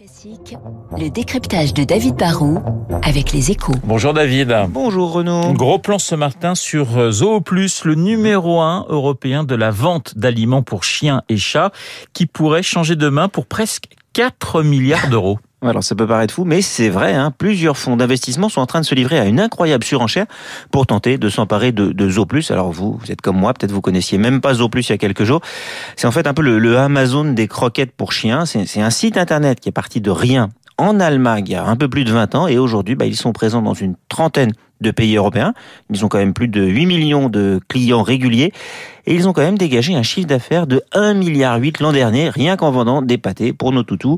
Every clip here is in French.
Classique, le décryptage de David Barrault avec les échos. Bonjour David. Bonjour Renaud. Gros plan ce matin sur Zooplus, le numéro un européen de la vente d'aliments pour chiens et chats, qui pourrait changer de main pour presque 4 milliards d'euros. Alors ça peut paraître fou, mais c'est vrai, hein, plusieurs fonds d'investissement sont en train de se livrer à une incroyable surenchère pour tenter de s'emparer de, de Zooplus. Alors vous, vous êtes comme moi, peut-être vous connaissiez même pas Zooplus il y a quelques jours. C'est en fait un peu le, le Amazon des croquettes pour chiens. C'est un site internet qui est parti de rien en Allemagne il y a un peu plus de 20 ans et aujourd'hui bah, ils sont présents dans une trentaine de pays européens. Ils ont quand même plus de 8 millions de clients réguliers et ils ont quand même dégagé un chiffre d'affaires de 1,8 milliard l'an dernier rien qu'en vendant des pâtés pour nos toutous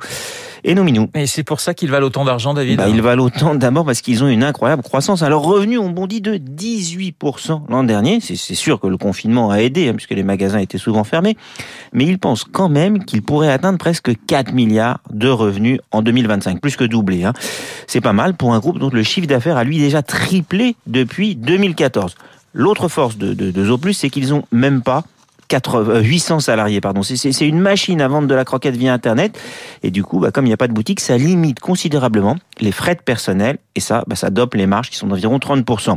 et nos minous. Et c'est pour ça qu'ils valent autant d'argent, David bah, Ils valent autant d'abord parce qu'ils ont une incroyable croissance. Alors, revenus ont bondi de 18% l'an dernier. C'est sûr que le confinement a aidé, hein, puisque les magasins étaient souvent fermés. Mais ils pensent quand même qu'ils pourraient atteindre presque 4 milliards de revenus en 2025, plus que doublé. Hein. C'est pas mal pour un groupe dont le chiffre d'affaires a lui déjà triplé depuis 2014. L'autre force de, de, c'est qu'ils ont même pas 800 salariés, pardon. C'est une machine à vendre de la croquette via Internet. Et du coup, bah, comme il n'y a pas de boutique, ça limite considérablement les frais de personnel. Et ça, bah, ça dope les marges qui sont d'environ 30%.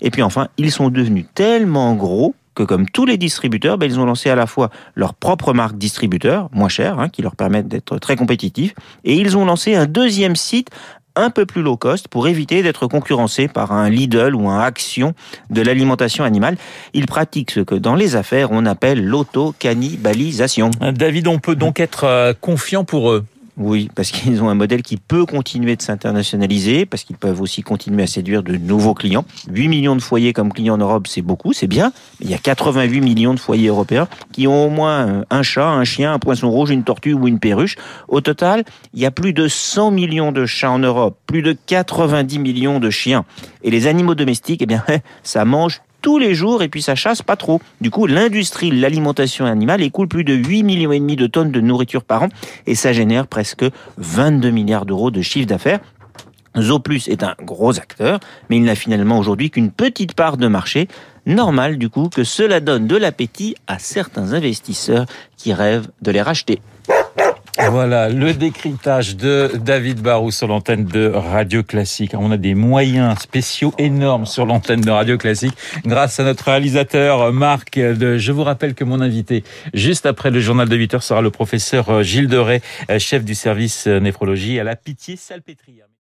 Et puis enfin, ils sont devenus tellement gros que comme tous les distributeurs, bah, ils ont lancé à la fois leur propre marque distributeur, moins cher, hein, qui leur permettent d'être très compétitifs, et ils ont lancé un deuxième site un peu plus low cost pour éviter d'être concurrencé par un Lidl ou un Action de l'alimentation animale. Ils pratiquent ce que dans les affaires on appelle l'auto-cannibalisation. David, on peut donc être euh, confiant pour eux oui, parce qu'ils ont un modèle qui peut continuer de s'internationaliser, parce qu'ils peuvent aussi continuer à séduire de nouveaux clients. 8 millions de foyers comme clients en Europe, c'est beaucoup, c'est bien. Il y a 88 millions de foyers européens qui ont au moins un chat, un chien, un poisson rouge, une tortue ou une perruche. Au total, il y a plus de 100 millions de chats en Europe, plus de 90 millions de chiens. Et les animaux domestiques, eh bien, ça mange tous les jours et puis ça chasse pas trop. Du coup, l'industrie l'alimentation animale écoule plus de 8 millions et demi de tonnes de nourriture par an et ça génère presque 22 milliards d'euros de chiffre d'affaires. Zooplus est un gros acteur, mais il n'a finalement aujourd'hui qu'une petite part de marché. Normal du coup que cela donne de l'appétit à certains investisseurs qui rêvent de les racheter. Voilà, le décryptage de David Barou sur l'antenne de Radio Classique. On a des moyens spéciaux énormes sur l'antenne de Radio Classique grâce à notre réalisateur Marc. De... Je vous rappelle que mon invité, juste après le journal de 8 heures, sera le professeur Gilles Deray, chef du service néphrologie à la Pitié Salpêtrière.